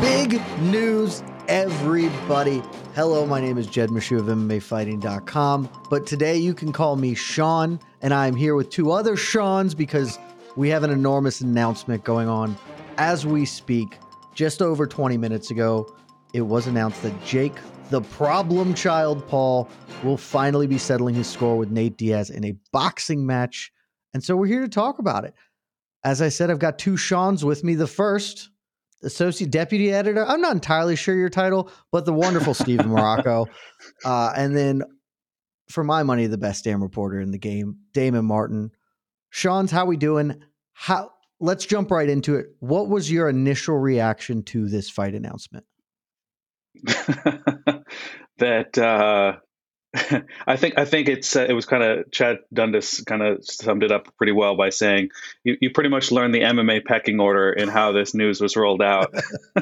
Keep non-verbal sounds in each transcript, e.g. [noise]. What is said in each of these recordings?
Big news, everybody. Hello, my name is Jed Meshew of MMAfighting.com, but today you can call me Sean, and I'm here with two other Seans because we have an enormous announcement going on as we speak. Just over 20 minutes ago, it was announced that Jake, the problem child Paul, will finally be settling his score with Nate Diaz in a boxing match. And so we're here to talk about it. As I said, I've got two Seans with me. The first, associate deputy editor. I'm not entirely sure your title, but the wonderful Steven [laughs] Marrocco. Uh, and then, for my money, the best damn reporter in the game, Damon Martin. Sean's, how we doing? How? Let's jump right into it. What was your initial reaction to this fight announcement? [laughs] that uh, [laughs] I think I think it's uh, it was kind of Chad Dundas kind of summed it up pretty well by saying you, you pretty much learned the MMA pecking order in how this news was rolled out. [laughs]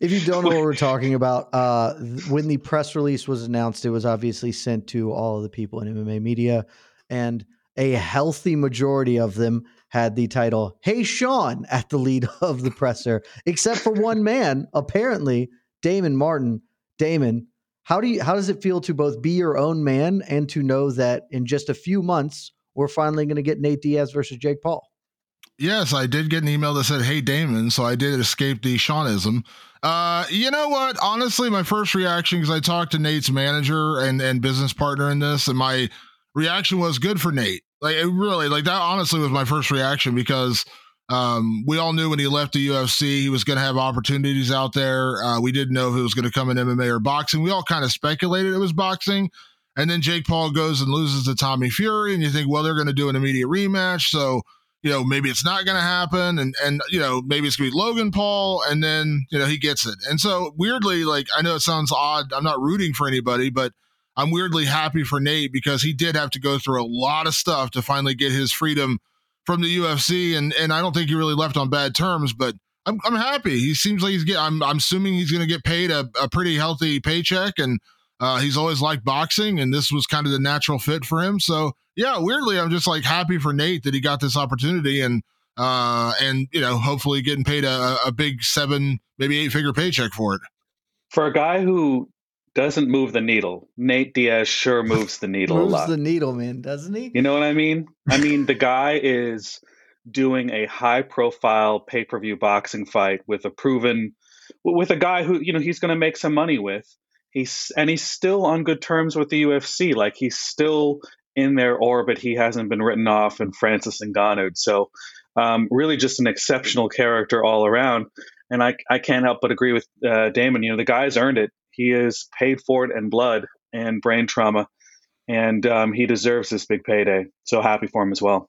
if you don't know what we're talking about, uh, when the press release was announced, it was obviously sent to all of the people in MMA media, and a healthy majority of them had the title "Hey Sean" at the lead of the presser, except for one man, apparently Damon Martin. Damon, how do you how does it feel to both be your own man and to know that in just a few months we're finally going to get Nate Diaz versus Jake Paul? Yes, I did get an email that said, "Hey Damon," so I did escape the Seanism. Uh, you know what? Honestly, my first reaction because I talked to Nate's manager and and business partner in this, and my reaction was good for Nate. Like it really, like that. Honestly, was my first reaction because um, we all knew when he left the UFC he was going to have opportunities out there. Uh, we didn't know if it was going to come in MMA or boxing. We all kind of speculated it was boxing. And then Jake Paul goes and loses to Tommy Fury, and you think, well, they're going to do an immediate rematch, so you know maybe it's not going to happen, and and you know maybe it's going to be Logan Paul, and then you know he gets it. And so weirdly, like I know it sounds odd, I'm not rooting for anybody, but I'm weirdly happy for Nate because he did have to go through a lot of stuff to finally get his freedom from the UFC, and and I don't think he really left on bad terms. But I'm I'm happy. He seems like he's getting. I'm I'm assuming he's going to get paid a, a pretty healthy paycheck, and uh, he's always liked boxing, and this was kind of the natural fit for him. So yeah, weirdly, I'm just like happy for Nate that he got this opportunity, and uh, and you know, hopefully getting paid a, a big seven, maybe eight figure paycheck for it. For a guy who doesn't move the needle. Nate Diaz sure moves the needle moves a lot. the needle, man, doesn't he? You know what I mean? I mean, the guy is doing a high profile pay per view boxing fight with a proven, with a guy who, you know, he's going to make some money with. He's, and he's still on good terms with the UFC. Like he's still in their orbit. He hasn't been written off in Francis and Ngannou. So, um, really just an exceptional character all around. And I, I can't help but agree with uh, Damon. You know, the guy's earned it he is paid for it in blood and brain trauma. and um, he deserves this big payday. So happy for him as well.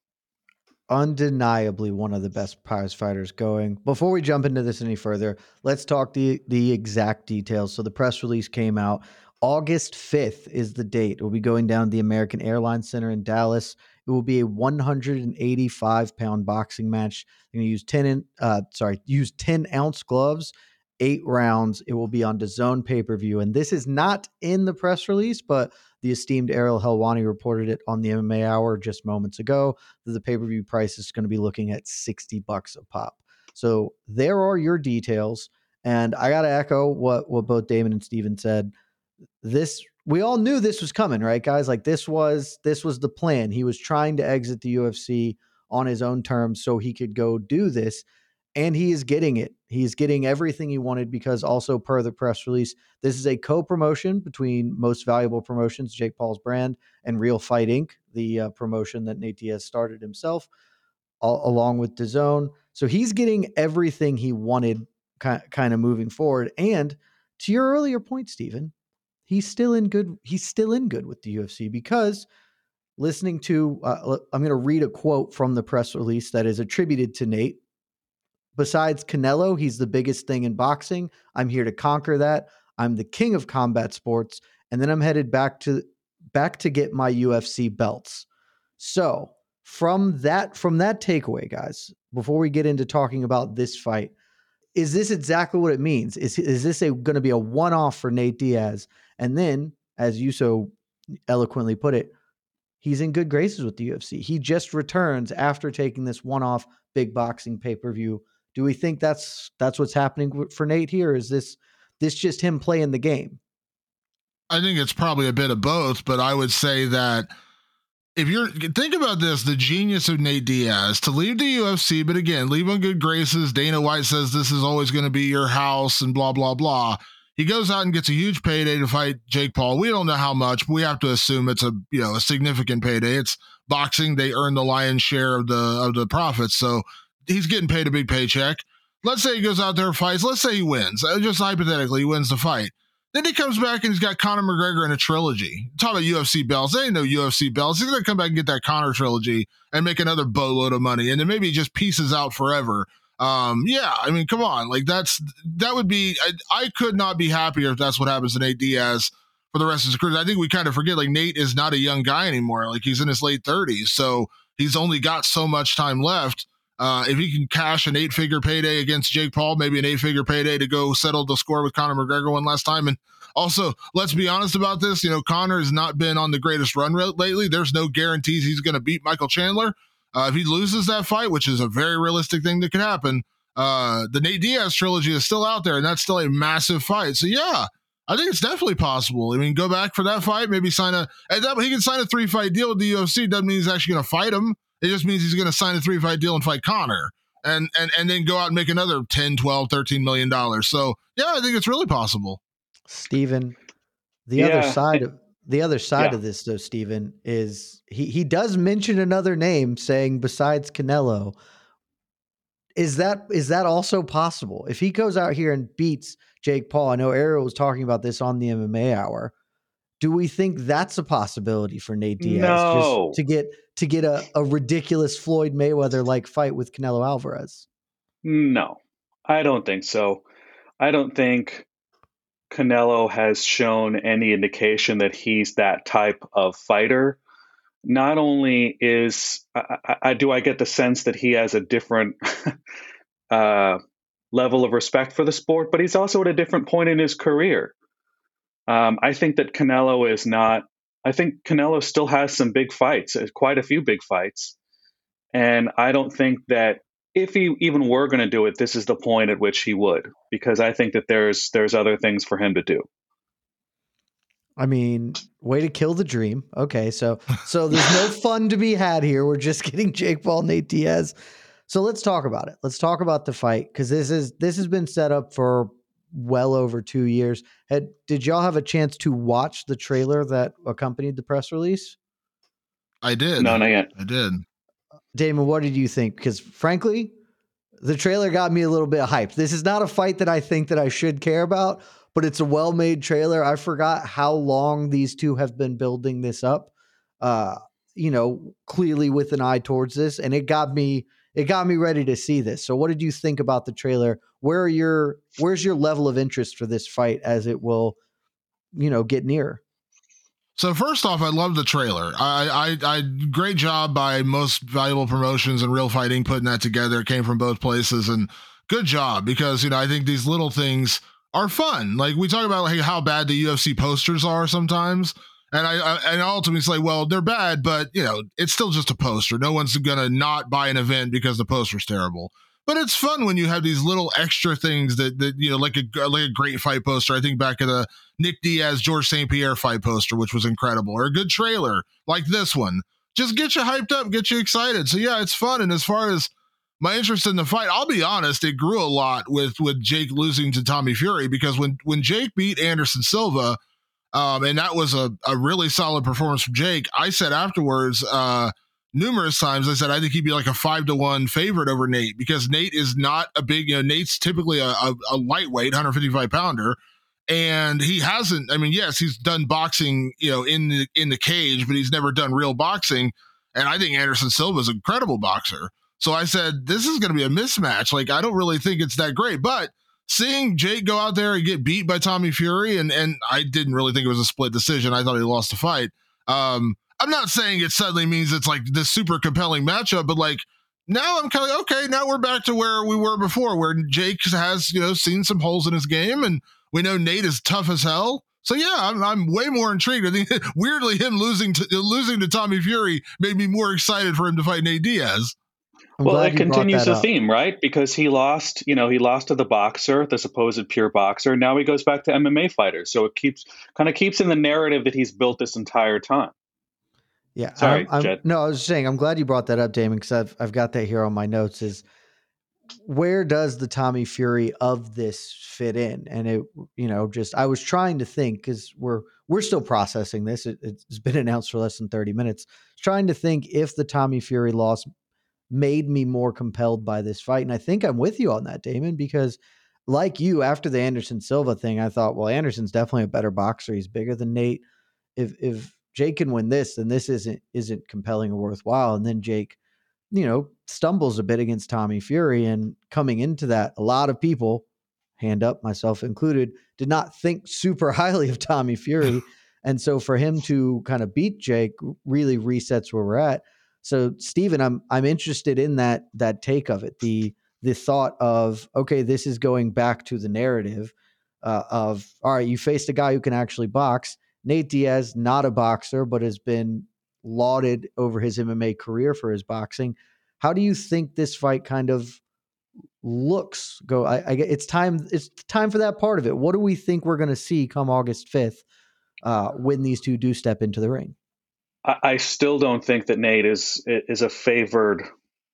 Undeniably one of the best prize fighters going. Before we jump into this any further, let's talk the the exact details. So the press release came out. August 5th is the date. We'll be going down to the American Airlines Center in Dallas. It will be a 185 pound boxing match. They're going to use 10 in, uh, sorry, use 10 ounce gloves, eight rounds. It will be on DAZN pay per view. And this is not in the press release, but the esteemed Ariel Helwani reported it on the MMA Hour just moments ago that the pay per view price is going to be looking at 60 bucks a pop. So there are your details. And I got to echo what, what both Damon and Steven said this we all knew this was coming, right, guys? Like this was this was the plan. He was trying to exit the UFC on his own terms so he could go do this, and he is getting it. He's getting everything he wanted because also per the press release, this is a co-promotion between Most Valuable Promotions, Jake Paul's brand, and Real Fight Inc., the uh, promotion that Nate Diaz started himself, all, along with DAZN. So he's getting everything he wanted, kind kind of moving forward. And to your earlier point, Steven, he's still in good he's still in good with the UFC because listening to uh, I'm going to read a quote from the press release that is attributed to Nate besides Canelo he's the biggest thing in boxing I'm here to conquer that I'm the king of combat sports and then I'm headed back to back to get my UFC belts so from that from that takeaway guys before we get into talking about this fight is this exactly what it means is is this going to be a one off for Nate Diaz and then, as you so eloquently put it, he's in good graces with the UFC. He just returns after taking this one-off big boxing pay-per-view. Do we think that's that's what's happening for Nate here? Is this this just him playing the game? I think it's probably a bit of both, but I would say that if you're think about this, the genius of Nate Diaz to leave the UFC, but again, leave on good graces. Dana White says this is always going to be your house and blah blah blah. He goes out and gets a huge payday to fight Jake Paul. We don't know how much, but we have to assume it's a you know a significant payday. It's boxing; they earn the lion's share of the of the profits. So he's getting paid a big paycheck. Let's say he goes out there and fights. Let's say he wins. Uh, just hypothetically, he wins the fight. Then he comes back and he's got Conor McGregor in a trilogy. Talk about UFC belts. They ain't no UFC belts. He's gonna come back and get that Conor trilogy and make another boatload of money, and then maybe he just pieces out forever. Um, yeah, I mean, come on, like that's that would be. I, I could not be happier if that's what happens to Nate Diaz for the rest of his career. I think we kind of forget like Nate is not a young guy anymore. Like he's in his late thirties, so he's only got so much time left. Uh, if he can cash an eight-figure payday against Jake Paul, maybe an eight-figure payday to go settle the score with Conor McGregor one last time, and also let's be honest about this. You know, Conor has not been on the greatest run lately. There's no guarantees he's going to beat Michael Chandler. Uh, if he loses that fight, which is a very realistic thing that could happen, uh, the Nate Diaz trilogy is still out there, and that's still a massive fight. So yeah, I think it's definitely possible. I mean, go back for that fight, maybe sign a. That, he can sign a three fight deal with the UFC. Doesn't mean he's actually going to fight him. It just means he's going to sign a three fight deal and fight Conor And, and and then go out and make another 10 12 13 million dollars so yeah i think it's really possible Steven, the yeah. other side of the other side yeah. of this though, Steven, is he he does mention another name saying besides Canelo. Is that is that also possible? If he goes out here and beats Jake Paul, I know Ariel was talking about this on the MMA hour. Do we think that's a possibility for Nate Diaz no. just to get to get a, a ridiculous Floyd Mayweather like fight with Canelo Alvarez? No, I don't think so. I don't think Canelo has shown any indication that he's that type of fighter. Not only is I, I do I get the sense that he has a different [laughs] uh, level of respect for the sport, but he's also at a different point in his career. Um, I think that Canelo is not. I think Canelo still has some big fights, uh, quite a few big fights, and I don't think that if he even were going to do it, this is the point at which he would, because I think that there's there's other things for him to do. I mean, way to kill the dream. Okay, so so there's no [laughs] fun to be had here. We're just getting Jake Paul, Nate Diaz. So let's talk about it. Let's talk about the fight because this is this has been set up for well over two years. Had did y'all have a chance to watch the trailer that accompanied the press release? I did. No, not yet. I did. Damon, what did you think? Because frankly, the trailer got me a little bit hyped. This is not a fight that I think that I should care about, but it's a well-made trailer. I forgot how long these two have been building this up. uh, you know, clearly with an eye towards this, and it got me it got me ready to see this. So, what did you think about the trailer? Where are your where's your level of interest for this fight as it will, you know, get near? So first off, I love the trailer. I, I, I, great job by most valuable promotions and real fighting putting that together. It came from both places, and good job because you know I think these little things are fun. Like we talk about like how bad the UFC posters are sometimes. And I, I and ultimately say, well, they're bad, but you know, it's still just a poster. No one's gonna not buy an event because the poster's terrible. But it's fun when you have these little extra things that that you know, like a like a great fight poster. I think back at the Nick Diaz George St. Pierre fight poster, which was incredible, or a good trailer like this one. Just get you hyped up, get you excited. So yeah, it's fun. And as far as my interest in the fight, I'll be honest, it grew a lot with with Jake losing to Tommy Fury because when when Jake beat Anderson Silva um, and that was a, a really solid performance from Jake. I said afterwards, uh, numerous times, I said I think he'd be like a five to one favorite over Nate because Nate is not a big, you know, Nate's typically a, a, a lightweight, 155 pounder. And he hasn't, I mean, yes, he's done boxing, you know, in the in the cage, but he's never done real boxing. And I think Anderson Silva is an incredible boxer. So I said, this is going to be a mismatch. Like, I don't really think it's that great. But seeing Jake go out there and get beat by Tommy Fury, and and I didn't really think it was a split decision. I thought he lost the fight. Um, I'm not saying it suddenly means it's like this super compelling matchup, but like now I'm kind of okay, now we're back to where we were before, where Jake has you know seen some holes in his game, and we know Nate is tough as hell. So yeah, I'm, I'm way more intrigued. I think [laughs] weirdly him losing to losing to Tommy Fury made me more excited for him to fight Nate Diaz. I'm well, it continues the up. theme, right? Because he lost, you know, he lost to the boxer, the supposed pure boxer. Now he goes back to MMA fighters. So it keeps kind of keeps in the narrative that he's built this entire time. Yeah. Sorry, I'm, I'm, No, I was saying I'm glad you brought that up, Damon, because I've I've got that here on my notes. Is where does the Tommy Fury of this fit in? And it, you know, just I was trying to think because we're we're still processing this. It, has been [laughs] announced for less than 30 minutes. Trying to think if the Tommy Fury loss made me more compelled by this fight. And I think I'm with you on that, Damon, because like you, after the Anderson Silva thing, I thought, well, Anderson's definitely a better boxer. He's bigger than Nate. If if Jake can win this, then this isn't isn't compelling or worthwhile. And then Jake, you know, stumbles a bit against Tommy Fury. And coming into that, a lot of people, hand up, myself included, did not think super [laughs] highly of Tommy Fury. [laughs] and so for him to kind of beat Jake really resets where we're at. So, Steven, I'm I'm interested in that that take of it. The the thought of okay, this is going back to the narrative uh, of all right, you faced a guy who can actually box. Nate Diaz, not a boxer, but has been lauded over his MMA career for his boxing. How do you think this fight kind of looks? Go, I, I it's time. It's time for that part of it. What do we think we're going to see come August fifth uh, when these two do step into the ring? I, still don't think that Nate is is a favored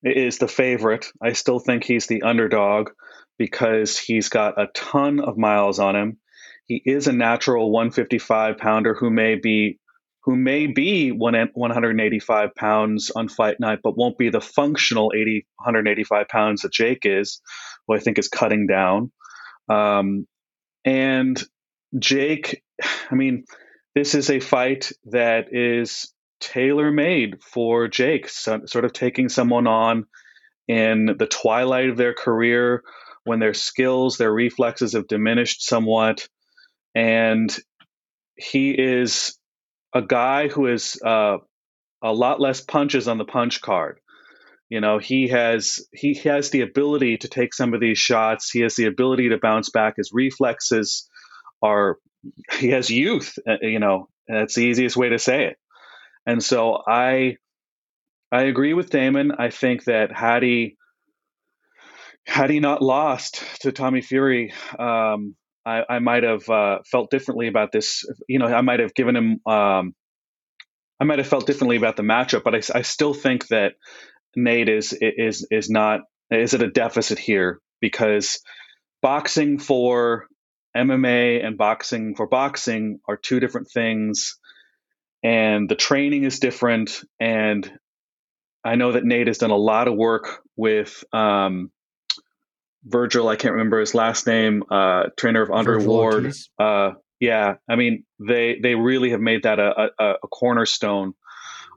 is the favorite. I still think he's the underdog because he's got a ton of miles on him. He is a natural 155 pounder who may be who may be 185 pounds on fight night, but won't be the functional 80 185 pounds that Jake is, who I think is cutting down. Um, and Jake, I mean, this is a fight that is tailor made for Jake, so, sort of taking someone on in the twilight of their career when their skills, their reflexes have diminished somewhat. And he is a guy who is uh, a lot less punches on the punch card. You know, he has he has the ability to take some of these shots. He has the ability to bounce back. His reflexes are he has youth. Uh, you know, that's the easiest way to say it. And so I I agree with Damon. I think that had he had he not lost to Tommy Fury, um, I, I, might have uh, felt differently about this. You know, I might have given him. Um, I might have felt differently about the matchup, but I, I still think that Nate is is is not is at a deficit here because boxing for MMA and boxing for boxing are two different things and the training is different. And I know that Nate has done a lot of work with um, Virgil. I can't remember his last name. Uh, trainer of Andre Ward. Uh, yeah, I mean they they really have made that a, a, a cornerstone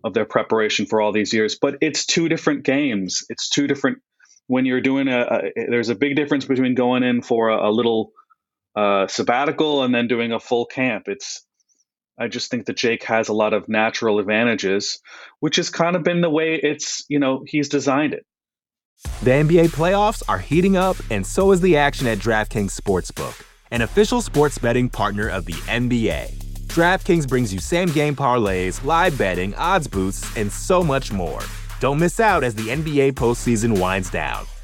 of their preparation for all these years. But it's two different games. It's two different. When you're doing a, a there's a big difference between going in for a, a little uh, sabbatical and then doing a full camp. It's I just think that Jake has a lot of natural advantages, which has kind of been the way it's you know he's designed it. The NBA playoffs are heating up, and so is the action at DraftKings Sportsbook, an official sports betting partner of the NBA. DraftKings brings you same game parlays, live betting, odds boosts, and so much more. Don't miss out as the NBA postseason winds down.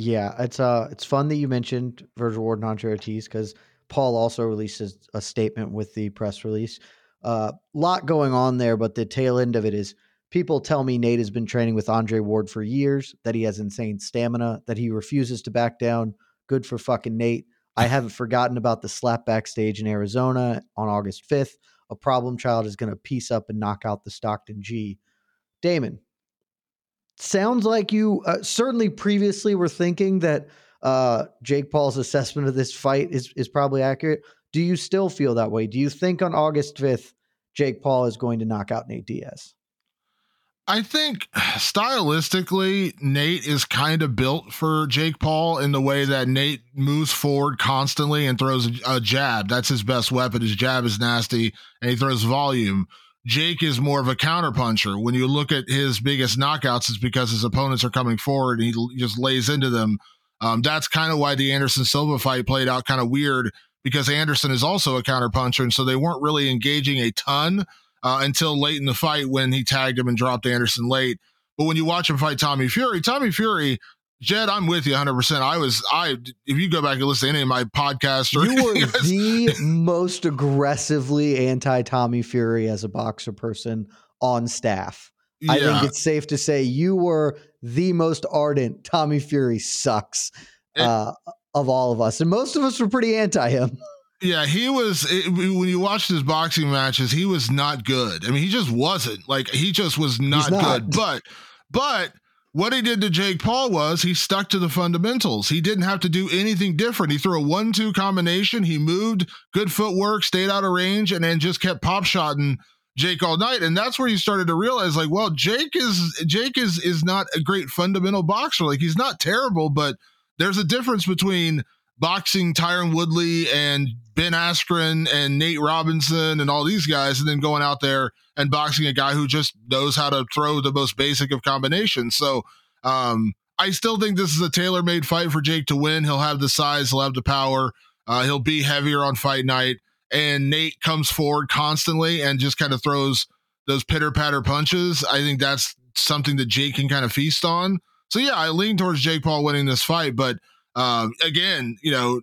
Yeah, it's uh it's fun that you mentioned Virgil Ward and Andre Ortiz because Paul also releases a statement with the press release. A uh, lot going on there, but the tail end of it is people tell me Nate has been training with Andre Ward for years, that he has insane stamina, that he refuses to back down. Good for fucking Nate. I haven't forgotten about the slap backstage in Arizona on August 5th. A problem child is going to piece up and knock out the Stockton G. Damon, sounds like you uh, certainly previously were thinking that uh, Jake Paul's assessment of this fight is is probably accurate. Do you still feel that way? Do you think on August fifth, Jake Paul is going to knock out Nate Diaz? I think stylistically, Nate is kind of built for Jake Paul in the way that Nate moves forward constantly and throws a, a jab. That's his best weapon. His jab is nasty, and he throws volume. Jake is more of a counterpuncher. When you look at his biggest knockouts, it's because his opponents are coming forward and he just lays into them. Um, that's kind of why the Anderson Silva fight played out kind of weird because Anderson is also a counterpuncher. And so they weren't really engaging a ton uh, until late in the fight when he tagged him and dropped Anderson late. But when you watch him fight Tommy Fury, Tommy Fury Jed, I'm with you 100. percent I was I if you go back and listen to any of my podcasts, or you were [laughs] the most aggressively anti Tommy Fury as a boxer person on staff. Yeah. I think it's safe to say you were the most ardent Tommy Fury sucks uh, of all of us, and most of us were pretty anti him. [laughs] Yeah, he was. It, when you watched his boxing matches, he was not good. I mean, he just wasn't. Like he just was not, not. good. But but what he did to Jake Paul was he stuck to the fundamentals. He didn't have to do anything different. He threw a one-two combination. He moved, good footwork, stayed out of range, and then just kept pop shotting Jake all night. And that's where you started to realize, like, well, Jake is Jake is is not a great fundamental boxer. Like he's not terrible, but there's a difference between boxing Tyron Woodley and Ben Askren and Nate Robinson and all these guys, and then going out there and boxing a guy who just knows how to throw the most basic of combinations. So um, I still think this is a tailor made fight for Jake to win. He'll have the size, he'll have the power, uh, he'll be heavier on fight night. And Nate comes forward constantly and just kind of throws those pitter patter punches. I think that's something that Jake can kind of feast on. So yeah, I lean towards Jake Paul winning this fight, but um, again, you know,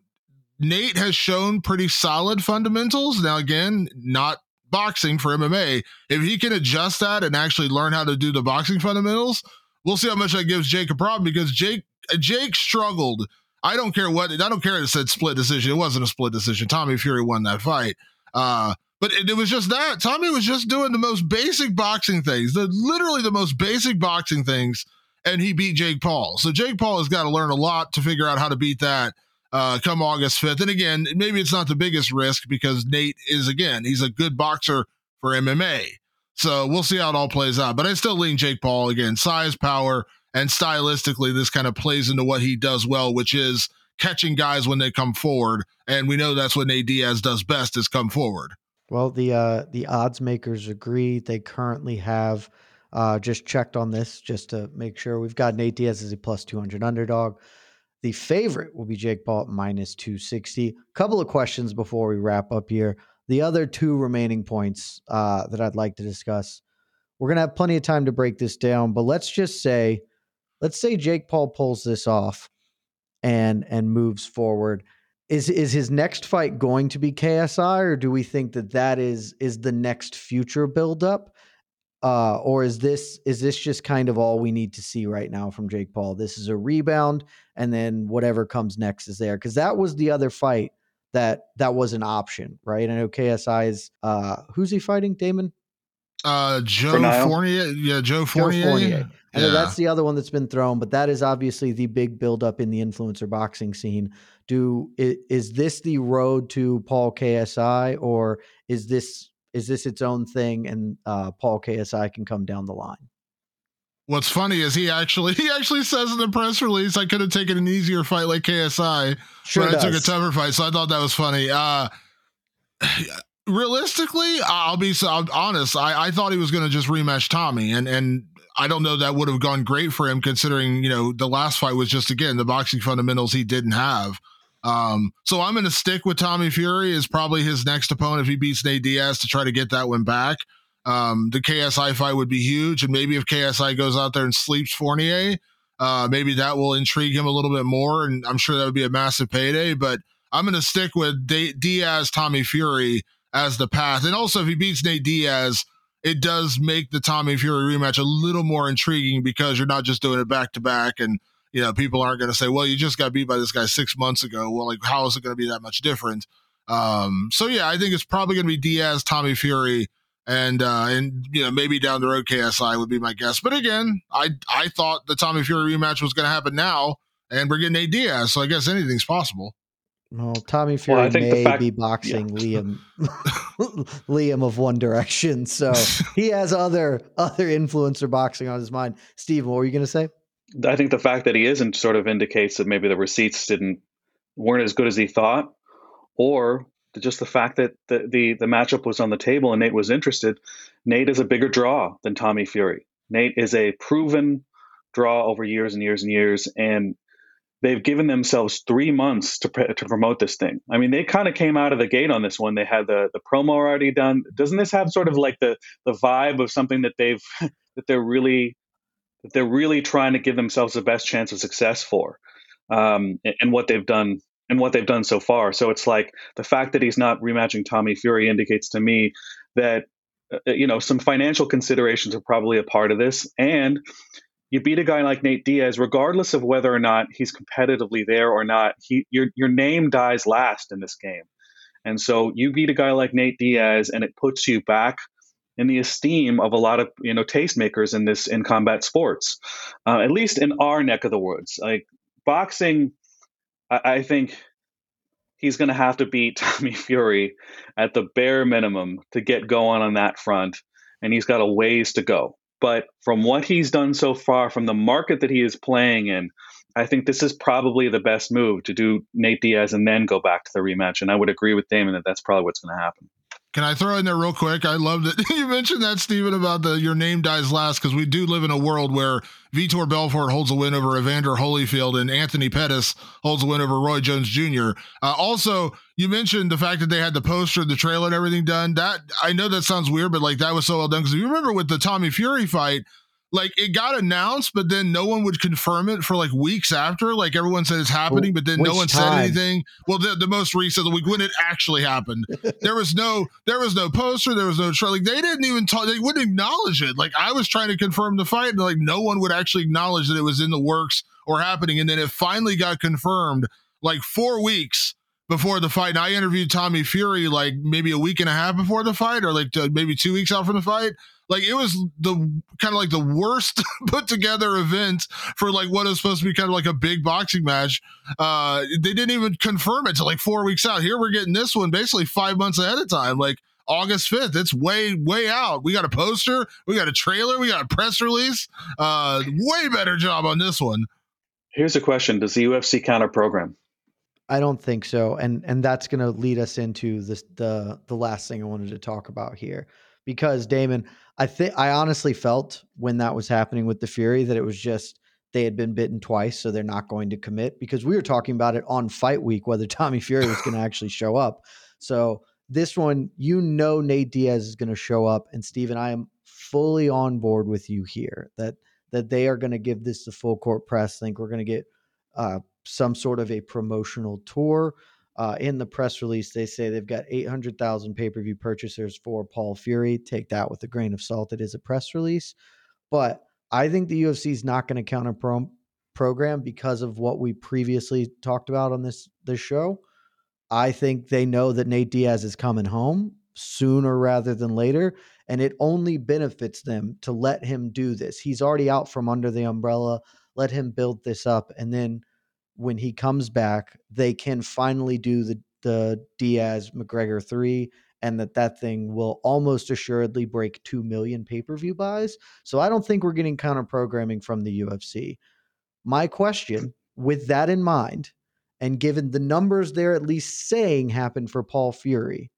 Nate has shown pretty solid fundamentals. Now, again, not boxing for MMA. If he can adjust that and actually learn how to do the boxing fundamentals, we'll see how much that gives Jake a problem because Jake Jake struggled. I don't care what I don't care. It said split decision. It wasn't a split decision. Tommy Fury won that fight. Uh, But it, it was just that Tommy was just doing the most basic boxing things, the literally the most basic boxing things, and he beat Jake Paul. So Jake Paul has got to learn a lot to figure out how to beat that uh, come August 5th. And again, maybe it's not the biggest risk because Nate is, again, he's a good boxer for MMA. So we'll see how it all plays out. But I still lean Jake Paul again, size, power, and stylistically, this kind of plays into what he does well, which is catching guys when they come forward. And we know that's what Nate Diaz does best is come forward. Well, the uh, the odds makers agree. They currently have uh, just checked on this just to make sure. We've got Nate Diaz as a plus 200 underdog. The favorite will be Jake Paul at minus 260. Couple of questions before we wrap up here. The other two remaining points uh, that I'd like to discuss. We're gonna have plenty of time to break this down, but let's just say, let's say Jake Paul pulls this off and and moves forward. Is is his next fight going to be KSI, or do we think that that is is the next future buildup? Uh, or is this is this just kind of all we need to see right now from Jake Paul? This is a rebound, and then whatever comes next is there because that was the other fight that that was an option, right? I know KSI is uh, who's he fighting, Damon? Uh, Joe Fournier, yeah, Joe Fournier. Joe Fournier. I know that's the other one that's been thrown, but that is obviously the big buildup in the influencer boxing scene. Do is, is this the road to Paul KSI, or is this is this its own thing and uh, Paul KSI can come down the line? What's funny is he actually [laughs] he actually says in the press release, "I could have taken an easier fight like KSI, sure but does. I took a tougher fight." So I thought that was funny. Uh, [sighs] realistically, I'll be so honest. I, I thought he was going to just rematch Tommy, and and I don't know that would have gone great for him considering you know the last fight was just again the boxing fundamentals he didn't have. Um, so I'm going to stick with Tommy Fury as probably his next opponent if he beats Nate Diaz to try to get that one back. Um, the KSI fight would be huge, and maybe if KSI goes out there and sleeps Fournier, uh, maybe that will intrigue him a little bit more, and I'm sure that would be a massive payday. But I'm going to stick with D- Diaz, Tommy Fury as the path, and also if he beats Nate Diaz, it does make the Tommy Fury rematch a little more intriguing because you're not just doing it back to back and you know, people aren't going to say, well, you just got beat by this guy six months ago. Well, like, how is it going to be that much different? Um, so yeah, I think it's probably going to be Diaz, Tommy Fury, and uh, and you know maybe down the road KSI would be my guess. But again, I I thought the Tommy Fury rematch was going to happen now, and we're getting a Diaz, so I guess anything's possible. Well, Tommy Fury well, may fact, be [laughs] boxing yeah. Liam [laughs] Liam of One Direction, so [laughs] he has other other influencer boxing on his mind. Steve, what were you going to say? I think the fact that he isn't sort of indicates that maybe the receipts didn't weren't as good as he thought, or just the fact that the, the the matchup was on the table and Nate was interested. Nate is a bigger draw than Tommy Fury. Nate is a proven draw over years and years and years, and they've given themselves three months to to promote this thing. I mean, they kind of came out of the gate on this one. They had the the promo already done. Doesn't this have sort of like the the vibe of something that they've [laughs] that they're really that they're really trying to give themselves the best chance of success for, um, and, what they've done and what they've done so far. So it's like the fact that he's not rematching Tommy Fury indicates to me that uh, you know some financial considerations are probably a part of this, and you beat a guy like Nate Diaz, regardless of whether or not he's competitively there or not. He your your name dies last in this game, and so you beat a guy like Nate Diaz, and it puts you back in the esteem of a lot of you know tastemakers in this in combat sports, uh, at least in our neck of the woods. Like boxing, I, I think he's going to have to beat [laughs] Tommy Fury at the bare minimum to get going on that front, and he's got a ways to go. But from what he's done so far, from the market that he is playing in, I think this is probably the best move to do Nate Diaz and then go back to the rematch. And I would agree with Damon that that's probably what's going to happen. Can I throw in there real quick? I love that [laughs] you mentioned that, Steven, about the your name dies last because we do live in a world where Vitor Belfort holds a win over Evander Holyfield and Anthony Pettis holds a win over Roy Jones Jr. Uh, also, you mentioned the fact that they had the poster, the trailer, and everything done. That I know that sounds weird, but like that was so well done because you remember with the Tommy Fury fight like it got announced, but then no one would confirm it for like weeks after. Like everyone said it's happening, but then Which no one time? said anything. Well, the, the most recent the week when it actually happened, [laughs] there was no there was no poster, there was no trailer. Like they didn't even talk. They wouldn't acknowledge it. Like I was trying to confirm the fight, and like no one would actually acknowledge that it was in the works or happening. And then it finally got confirmed like four weeks before the fight. And I interviewed Tommy Fury like maybe a week and a half before the fight, or like maybe two weeks out from the fight. Like it was the kind of like the worst [laughs] put together event for like what is supposed to be kind of like a big boxing match. Uh, they didn't even confirm it to like four weeks out. Here we're getting this one basically five months ahead of time. Like August 5th. It's way, way out. We got a poster, we got a trailer, we got a press release. Uh, way better job on this one. Here's a question Does the UFC counter program? I don't think so, and and that's going to lead us into this the the last thing I wanted to talk about here, because Damon, I think I honestly felt when that was happening with the Fury that it was just they had been bitten twice, so they're not going to commit because we were talking about it on fight week whether [laughs] Tommy Fury was going to actually show up. So this one, you know, Nate Diaz is going to show up, and Steven, I am fully on board with you here that that they are going to give this the full court press. I think we're going to get uh, some sort of a promotional tour. Uh, in the press release, they say they've got 800,000 pay per view purchasers for Paul Fury. Take that with a grain of salt. It is a press release. But I think the UFC is not going to counter pro- program because of what we previously talked about on this this show. I think they know that Nate Diaz is coming home sooner rather than later. And it only benefits them to let him do this. He's already out from under the umbrella. Let him build this up. And then when he comes back, they can finally do the, the Diaz McGregor 3 and that that thing will almost assuredly break 2 million pay-per-view buys. So I don't think we're getting counter programming from the UFC. My question with that in mind and given the numbers they're at least saying happened for Paul Fury,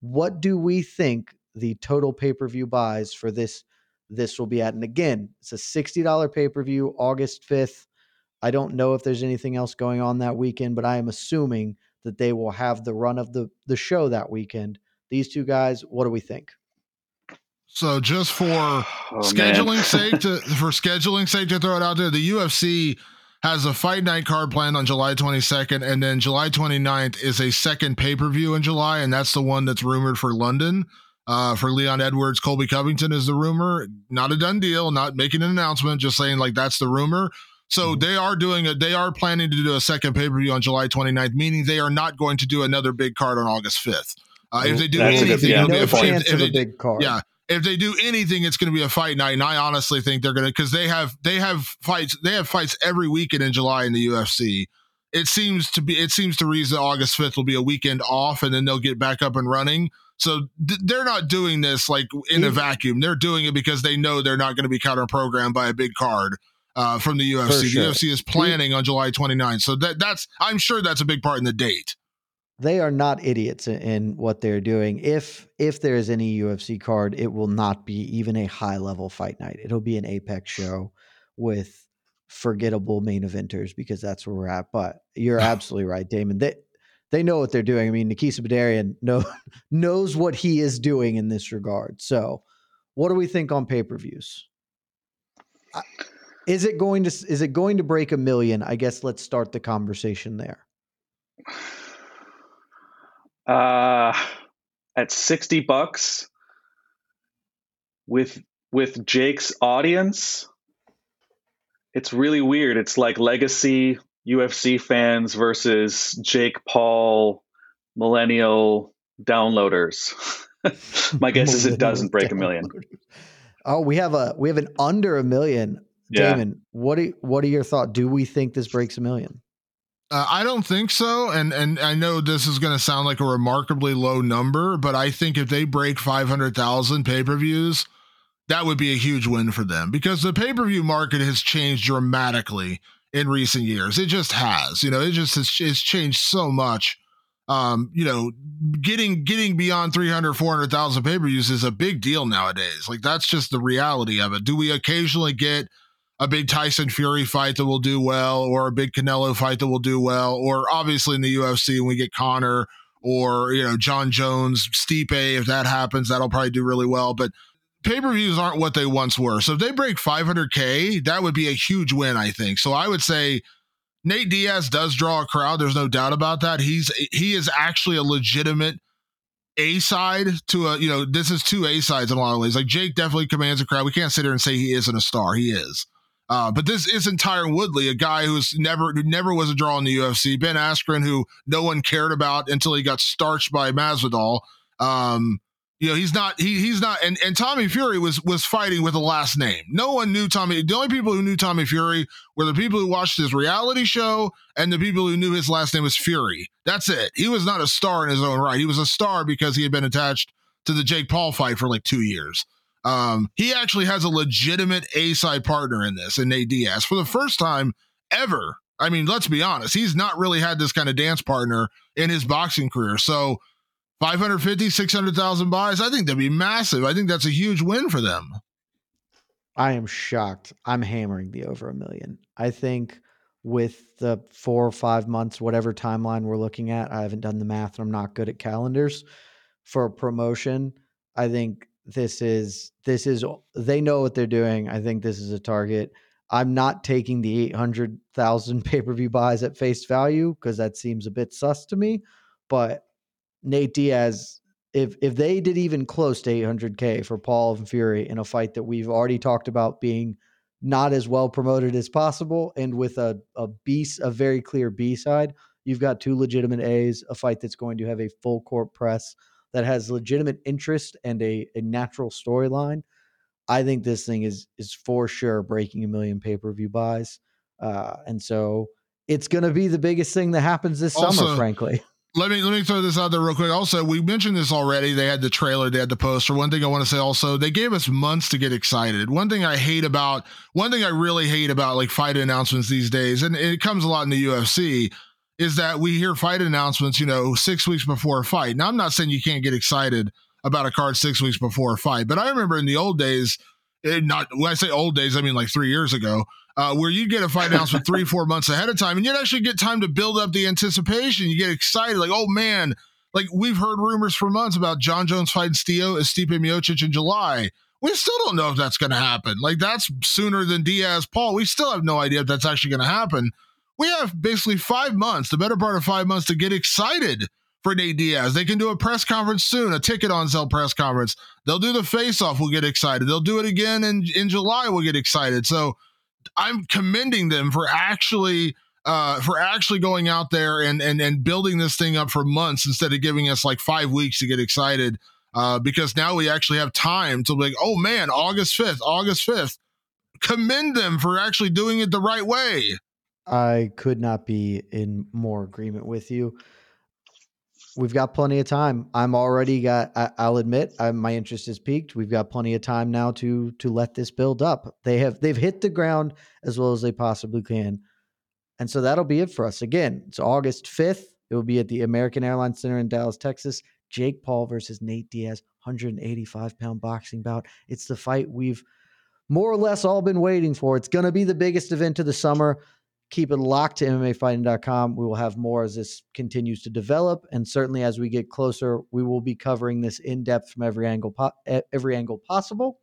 what do we think the total pay-per-view buys for this this will be at? And again, it's a $60 pay-per-view, August 5th. I don't know if there's anything else going on that weekend, but I am assuming that they will have the run of the the show that weekend. These two guys, what do we think? So just for [sighs] oh, scheduling sake [laughs] to for scheduling sake to throw it out there, the UFC has a fight night card planned on July 22nd, and then July 29th is a second pay per view in July, and that's the one that's rumored for London. Uh, for Leon Edwards, Colby Covington is the rumor. Not a done deal, not making an announcement, just saying like that's the rumor. So mm-hmm. they are doing it. They are planning to do a second pay per view on July 29th, meaning they are not going to do another big card on August 5th. Uh, if they do That's anything, it'll be a chance if, if they, a big card. Yeah, if they do anything, it's going to be a fight night. And I honestly think they're going to because they have they have fights they have fights every weekend in July in the UFC. It seems to be it seems to reason August fifth will be a weekend off, and then they'll get back up and running. So th- they're not doing this like in a vacuum. They're doing it because they know they're not going to be counter programmed by a big card uh, from the UFC. Sure. The UFC is planning on July 29th. So that that's I'm sure that's a big part in the date they are not idiots in, what they're doing. If if there is any UFC card, it will not be even a high level fight night. It'll be an Apex show with forgettable main eventers because that's where we're at. But you're [laughs] absolutely right, Damon. They they know what they're doing. I mean, Nakisa Bidarian know, [laughs] knows what he is doing in this regard. So, what do we think on pay per views? Is it going to is it going to break a million? I guess let's start the conversation there. Uh, at 60 bucks with with Jake's audience, it's really weird. It's like legacy UFC fans versus Jake Paul millennial downloaders. [laughs] My guess is it doesn't break a million. Oh, we have a we have an under a million. Yeah. Damon, what are what are your thoughts? Do we think this breaks a million? Uh, I don't think so, and and I know this is going to sound like a remarkably low number, but I think if they break five hundred thousand pay per views, that would be a huge win for them because the pay per view market has changed dramatically in recent years. It just has, you know, it just has it's changed so much. Um, you know, getting getting beyond 300, 400,000 pay per views is a big deal nowadays. Like that's just the reality of it. Do we occasionally get a big Tyson Fury fight that will do well, or a big Canelo fight that will do well, or obviously in the UFC when we get Conor or you know Jon Jones, Stipe. If that happens, that'll probably do really well. But pay per views aren't what they once were. So if they break 500k, that would be a huge win, I think. So I would say Nate Diaz does draw a crowd. There's no doubt about that. He's he is actually a legitimate a side to a you know this is two A sides in a lot of ways. Like Jake definitely commands a crowd. We can't sit here and say he isn't a star. He is. Uh, but this isn't Tyron Woodley, a guy who's never who never was a draw in the UFC. Ben Askren, who no one cared about until he got starched by Masvidal. Um, you know, he's not he he's not and, and Tommy Fury was was fighting with a last name. No one knew Tommy. The only people who knew Tommy Fury were the people who watched his reality show and the people who knew his last name was Fury. That's it. He was not a star in his own right. He was a star because he had been attached to the Jake Paul fight for like two years. Um, he actually has a legitimate A side partner in this, in Nate Diaz, for the first time ever. I mean, let's be honest, he's not really had this kind of dance partner in his boxing career. So 550, 600,000 buys, I think that'd be massive. I think that's a huge win for them. I am shocked. I'm hammering the over a million. I think with the four or five months, whatever timeline we're looking at, I haven't done the math and I'm not good at calendars for promotion. I think this is this is they know what they're doing. I think this is a target. I'm not taking the 800,000 [laughs] pay-per-view buys at face value because that seems a bit sus to me, but Nate Diaz if if they did even close to 800k for Paul and Fury in a fight that we've already talked about being not as well promoted as possible and with a a B a very clear B side, you've got two legitimate A's, a fight that's going to have a full court press that has legitimate interest and a, a natural storyline, I think this thing is is for sure breaking a million pay per view buys, uh, and so it's going to be the biggest thing that happens this also, summer. Frankly, let me let me throw this out there real quick. Also, we mentioned this already. They had the trailer, they had the poster. One thing I want to say also, they gave us months to get excited. One thing I hate about, one thing I really hate about like fight announcements these days, and it comes a lot in the UFC, is that we hear fight announcements, you know, six weeks before a fight. Now, I'm not saying you can't get excited about a card six weeks before a fight, but I remember in the old days, it not when I say old days, I mean like three years ago, uh, where you'd get a fight announcement three, four months ahead of time, and you'd actually get time to build up the anticipation. You get excited, like, oh man, like we've heard rumors for months about Jon Jones fighting Stio, Stipe Miocic in July. We still don't know if that's going to happen. Like that's sooner than Diaz Paul. We still have no idea if that's actually going to happen we have basically five months, the better part of five months, to get excited for Nate Diaz. They can do a press conference soon, a ticket on sale press conference. They'll do the face off, we'll get excited. They'll do it again in, in July, we'll get excited. So I'm commending them for actually uh, for actually going out there and, and and building this thing up for months instead of giving us like five weeks to get excited. Uh, because now we actually have time to be like, oh man, August 5th, August 5th. Commend them for actually doing it the right way. I could not be in more agreement with you. We've got plenty of time. I'm already got. I, will admit, I, my interest is peaked. We've got plenty of time now to to let this build up. They have they've hit the ground as well as they possibly can, and so that'll be it for us. Again, it's August fifth. It will be at the American Airlines Center in Dallas, Texas. Jake Paul versus Nate Diaz, 185 pound boxing bout. It's the fight we've more or less all been waiting for. It's going to be the biggest event of the summer keep it locked to MMAfighting.com. We will have more as this continues to develop, and certainly as we get closer, we will be covering this in depth from every angle, po- every angle possible.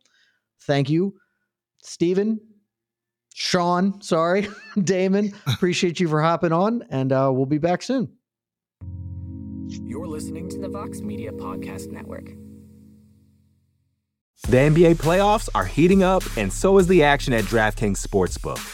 Thank you, Steven, Sean. Sorry, [laughs] Damon. Appreciate you for hopping on, and uh, we'll be back soon. You're listening to the Vox Media Podcast Network. The NBA playoffs are heating up, and so is the action at DraftKings Sportsbook